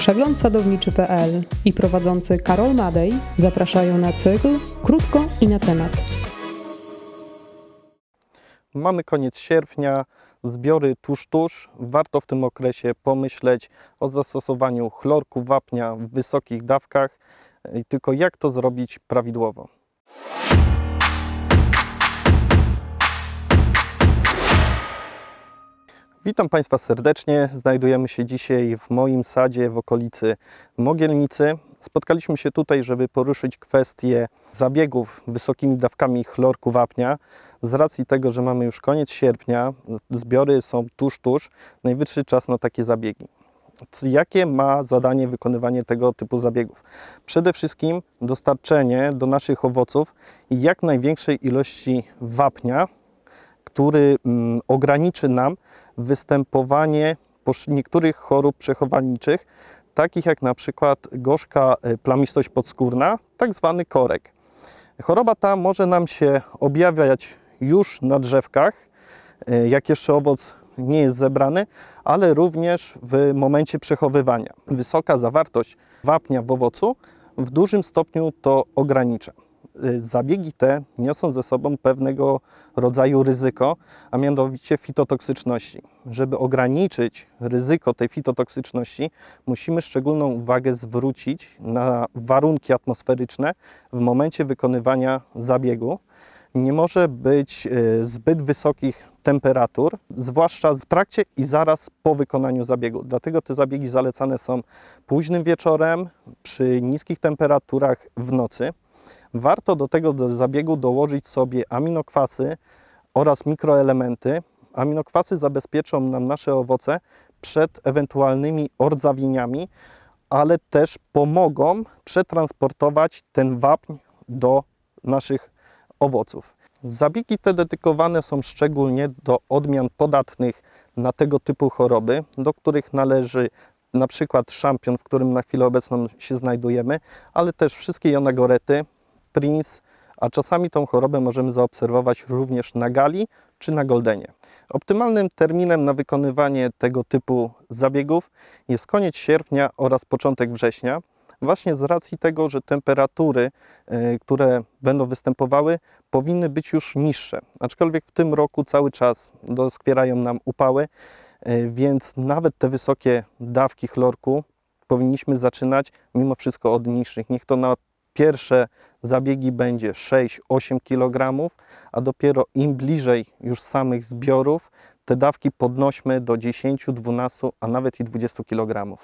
Przegląd sadowniczy.pl i prowadzący Karol Madej zapraszają na cykl Krótko i na temat. Mamy koniec sierpnia, zbiory tuż, tuż. Warto w tym okresie pomyśleć o zastosowaniu chlorku wapnia w wysokich dawkach, tylko jak to zrobić prawidłowo. Witam Państwa serdecznie. Znajdujemy się dzisiaj w moim sadzie w okolicy Mogielnicy. Spotkaliśmy się tutaj, żeby poruszyć kwestię zabiegów wysokimi dawkami chlorku wapnia. Z racji tego, że mamy już koniec sierpnia, zbiory są tuż, tuż, najwyższy czas na takie zabiegi. Jakie ma zadanie wykonywanie tego typu zabiegów? Przede wszystkim dostarczenie do naszych owoców jak największej ilości wapnia, który mm, ograniczy nam występowanie niektórych chorób przechowalniczych, takich jak na przykład gorzka y, plamistość podskórna, tak zwany korek. Choroba ta może nam się objawiać już na drzewkach, y, jak jeszcze owoc nie jest zebrany, ale również w momencie przechowywania. Wysoka zawartość wapnia w owocu w dużym stopniu to ogranicza. Y, zabiegi te niosą ze sobą pewnego rodzaju ryzyko, a mianowicie fitotoksyczności. Żeby ograniczyć ryzyko tej fitotoksyczności, musimy szczególną uwagę zwrócić na warunki atmosferyczne w momencie wykonywania zabiegu. Nie może być y, zbyt wysokich temperatur, zwłaszcza w trakcie i zaraz po wykonaniu zabiegu. Dlatego te zabiegi zalecane są późnym wieczorem, przy niskich temperaturach w nocy. Warto do tego do zabiegu dołożyć sobie aminokwasy oraz mikroelementy. Aminokwasy zabezpieczą nam nasze owoce przed ewentualnymi ordzawieniami, ale też pomogą przetransportować ten wapń do naszych owoców. Zabiegi te dedykowane są szczególnie do odmian podatnych na tego typu choroby, do których należy na przykład szampion, w którym na chwilę obecną się znajdujemy, ale też wszystkie jonagorety, Prince, a czasami tą chorobę możemy zaobserwować również na gali czy na goldenie. Optymalnym terminem na wykonywanie tego typu zabiegów jest koniec sierpnia oraz początek września, właśnie z racji tego, że temperatury, e, które będą występowały, powinny być już niższe. Aczkolwiek w tym roku cały czas doskwierają nam upały, e, więc nawet te wysokie dawki chlorku powinniśmy zaczynać mimo wszystko od niższych. Niech to na pierwsze zabiegi będzie 6-8 kg, a dopiero im bliżej już samych zbiorów, te dawki podnośmy do 10, 12, a nawet i 20 kg.